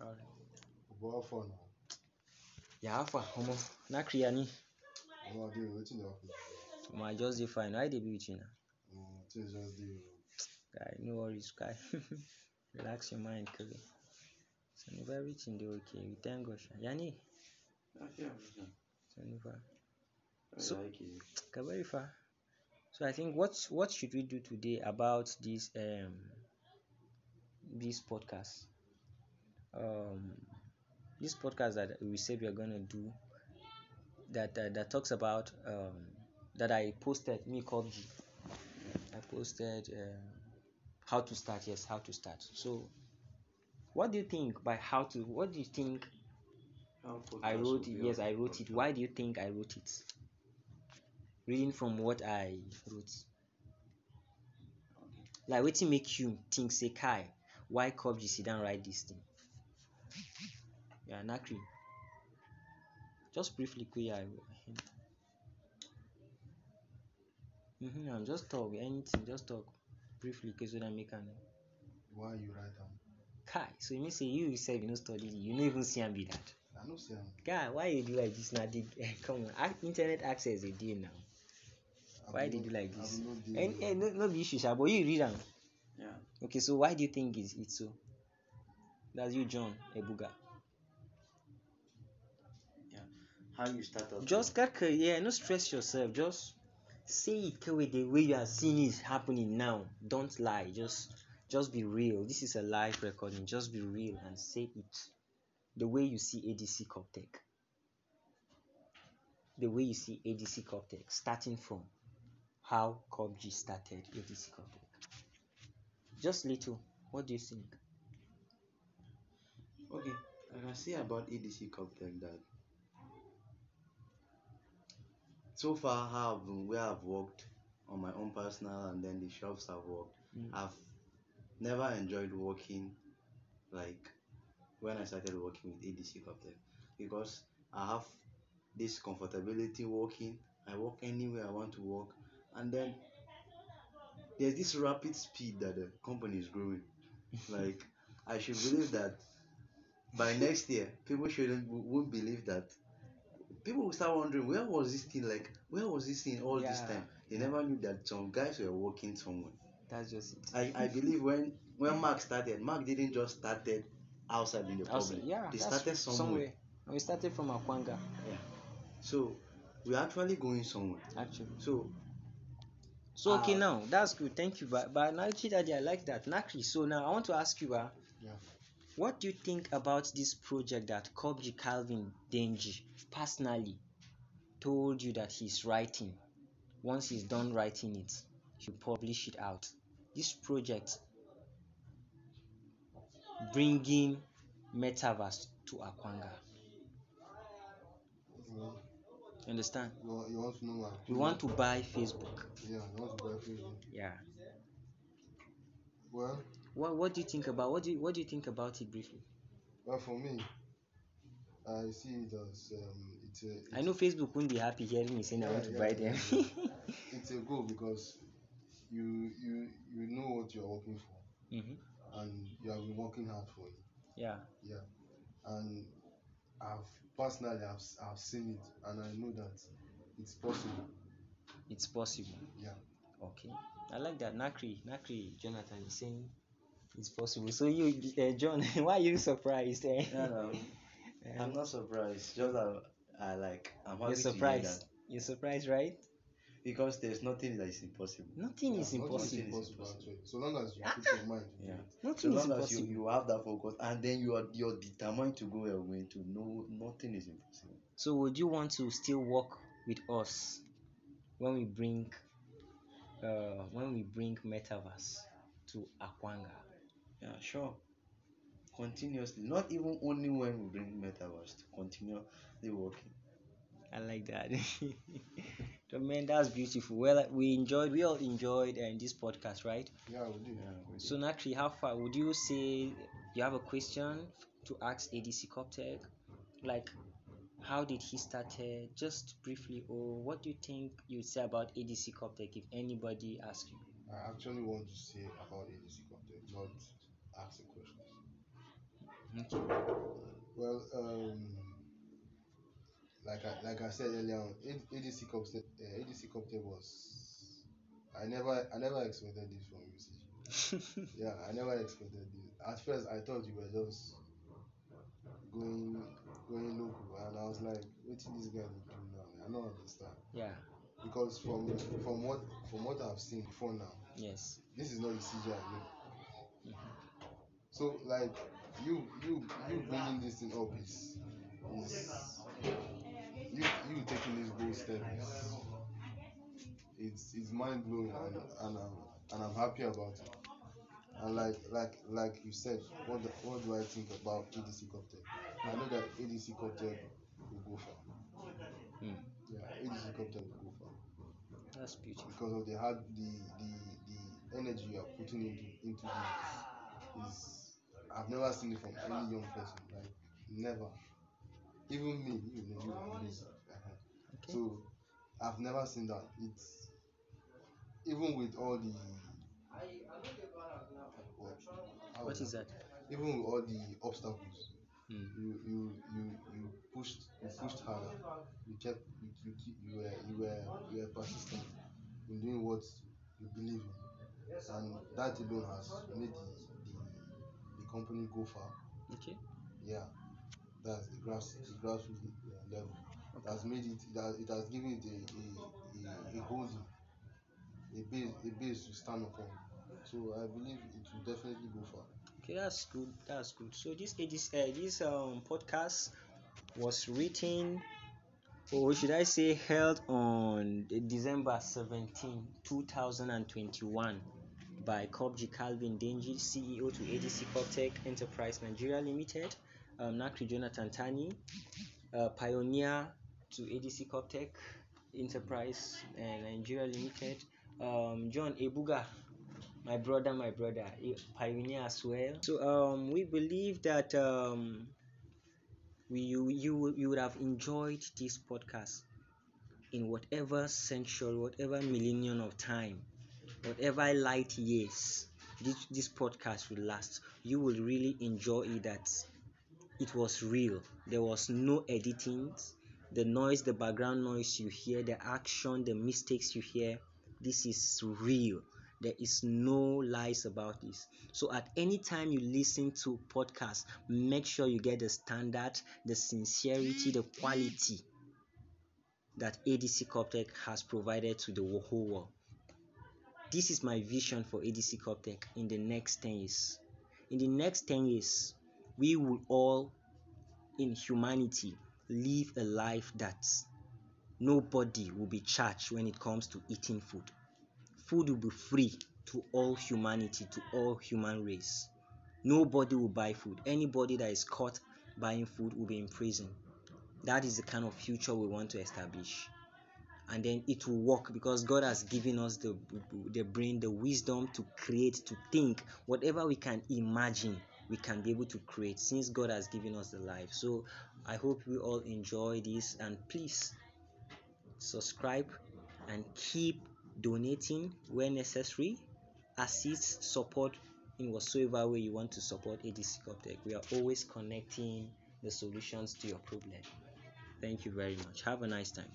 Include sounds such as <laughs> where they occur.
Alright. But how far now? Yeah, how far? Omo, na Kriani. Omo, I dey wetin dey happen? Omo, I just dey fine. How dey be with you now? Omo, things just dey o. Guy, no worries, guy. <laughs> Relax your mind, Kele. So, if everything dey okay, we thank God. sha. Yani, so never. So, So- Okay, very. So I think what what should we do today about this um this podcast? Um, this podcast that we said we are gonna do that that, that talks about um that I posted me called G. I posted um, how to start. Yes, how to start. So, what do you think by how to? What do you think I wrote it. Yes, I wrote it. Why do you think I wrote it? Reading from what I wrote. Like wetin make you think say Kai, why Copji sit down write this thing? Yeah, Nakri. Just briefly, Kuya. Mm-hmm, I'm just talk anything, just talk briefly, cause so that make am Why you write am? Kai. So you mean say you yourself you no study, you no even see am be that. I no see am. Guy, why you do like this now? The, come on, internet access a deal now. Why bin did you like this? bin no And, there. and no, no be issue, sha, but you read am. Yeah. Okay, so why do you think it's, it's so? That's you, John Ebuga. How you start up? Just kaka, yeah, no stress yourself. Just say it the way the way you are seeing it happening now. Don't lie. Just just be real. This is a live recording. Just be real and say it the way you see ADC Coptech. The way you see ADC Coptech, starting from how Copji started ADC Coptech. Just little. What do you think? Okay, I can say about ADC Coptech that so far how I've been, where I've worked on my own personal and then the shops I've worked, Mm. I've never enjoyed working like when I started working with ADC Coptech because I have this comfortability working. I work anywhere I want to work, and then there's this rapid speed that the company is growing. <laughs> like I should believe that by next year, people shouldn't won't believe that. People will start wondering where was this thing like? Where was this thing all this Yeah. time? They never knew that some guys were working somewhere. That's just it. I, I believe when when Mark started, Mark didn't just started outside in the public. yeah, they that's started somewhere. And we started from Akwanga, So we're actually going somewhere. actually. So So okay, Ah. now that's good. Thank you, but but now Daddy, I like that. Nakri. So now I want to ask you, uh, Yeah. What do you think about this project that Copji Calvin Denji personally told you that he's writing? Once he's done writing it, he'll publish it out. This project bringing metaverse to Akwanga. You understand? you, want, you want to know want to buy Facebook. Yeah, you want to buy Facebook. Yeah. Well, What What do you think about what do you, What do you think about it briefly? well for me, I see it as um, it's a it's, I know Facebook won't be happy hearing me saying I want to Yeah, buy them. <laughs> it's a goal because you you you know what you're working for hmm and you have been working hard for it. Yeah. Yeah, and I've personally I've, I've seen it and I know that it's possible. It's possible. Yeah. Okay. I like that. Nakri, Nakri, Jonathan is saying it's possible. So you, uh, John, <laughs> why are you surprised? Eh? <laughs> yeah, no, Uh, I'm not surprised. Just that I like I'm happy you're to hear surprised. that You're surprised, right? because there's nothing that is impossible. Nothing is Yeah, nothing impossible. Nothing is impossible impossible. actually. So long as you put your mind Yeah. Nothing So is long as you, you have that focus and then you are you're determined to go your way to know nothing is impossible. So would you want to still work with us when we bring uh when we bring metaverse to Akwanga? Yeah, sure. Continuously, not even only when we bring metaverse, to continuously working. I like that. <laughs> man, that's beautiful. Well, we enjoyed. We all enjoyed uh, this podcast, right? Yeah, we do. Yeah, we So naturally, how far would you say you have a question to ask ADC Coptech? Like, how did he started? Just briefly, or what do you think you'd say about ADC Coptech if anybody asks you? I actually want to say about ADC content, not ask a question. Okay. Well, um, like I like I said earlier on, ADC Coptech, uh, ADC Coptech was I never I never expected this from you. <laughs> Yeah, I never expected this. At first, I thought you were just going going local, and I was like, what is this guy dey do now?" I don't understand yeah. because from from what from what I've seen before now, Yes. this is not the CJ I know. So like you you you bringing this thing up is is you you taking this bold step is it's it's mind blowing and and I'm and I'm happy about it. And like like like you said, what do, what do I think about ADC Coptech? I know that ADC Coptech will go far. Mm. Yeah, ADC Coptech will go far That's beautiful. because of the hard the the the energy you are putting into into this is I've never seen it from any young person like never. Even me you know you are amazing uh-huh. Okay. so I've never seen that. It's even with all the what, how what? Would is I- that? even with all the obstacles Mm. you you you you pushed you pushed harder. you kept you you keep you were you were you were persistent in doing what you believe in. And that alone has made the the, the company go far Okay. yeah that's the grass the grassroots uh, level it has made it it has, it has given it a a a, a holding a base a base to stand upon so i believe it will definitely go far Okay, that's good. That's good. So this eh, this uh, this um podcast was written, or should I say, held on December 17, 2021 by Copji Calvin Denji, CEO to ADC Coptech Enterprise Nigeria Limited, um, Nakri Jonathan Tani, uh, pioneer to ADC Coptech Enterprise uh, Nigeria Limited, um, John Ebuga my brother, my brother, pioneer as well. So um, we believe that um, we you you you would have enjoyed this podcast in whatever century, whatever millennium of time, whatever light years this this podcast will last. You will really enjoy it. That it was real. There was no editing. The noise, the background noise you hear, the action, the mistakes you hear, this is real. There is no lies about this. So at any time you listen to podcast, make sure you get the standard, the sincerity, the quality that ADC Coptech has provided to the whole world. This is my vision for ADC Coptech in the next 10 years. In the next 10 years, we will all in humanity live a life that nobody will be charged when it comes to eating food. Food will be free to all humanity, to all human race. Nobody will buy food. Anybody that is caught buying food will be in prison. That is the kind of future we want to establish. And then it will work because God has given us the, the brain, the wisdom to create, to think. Whatever we can imagine, we can be able to create since God has given us the life. So I hope we all enjoy this and please subscribe and keep donating where necessary. Assist, support in whatsoever way you want to support ADC Coptech. We are always connecting the solutions to your problem. Thank you very much. Have a nice time.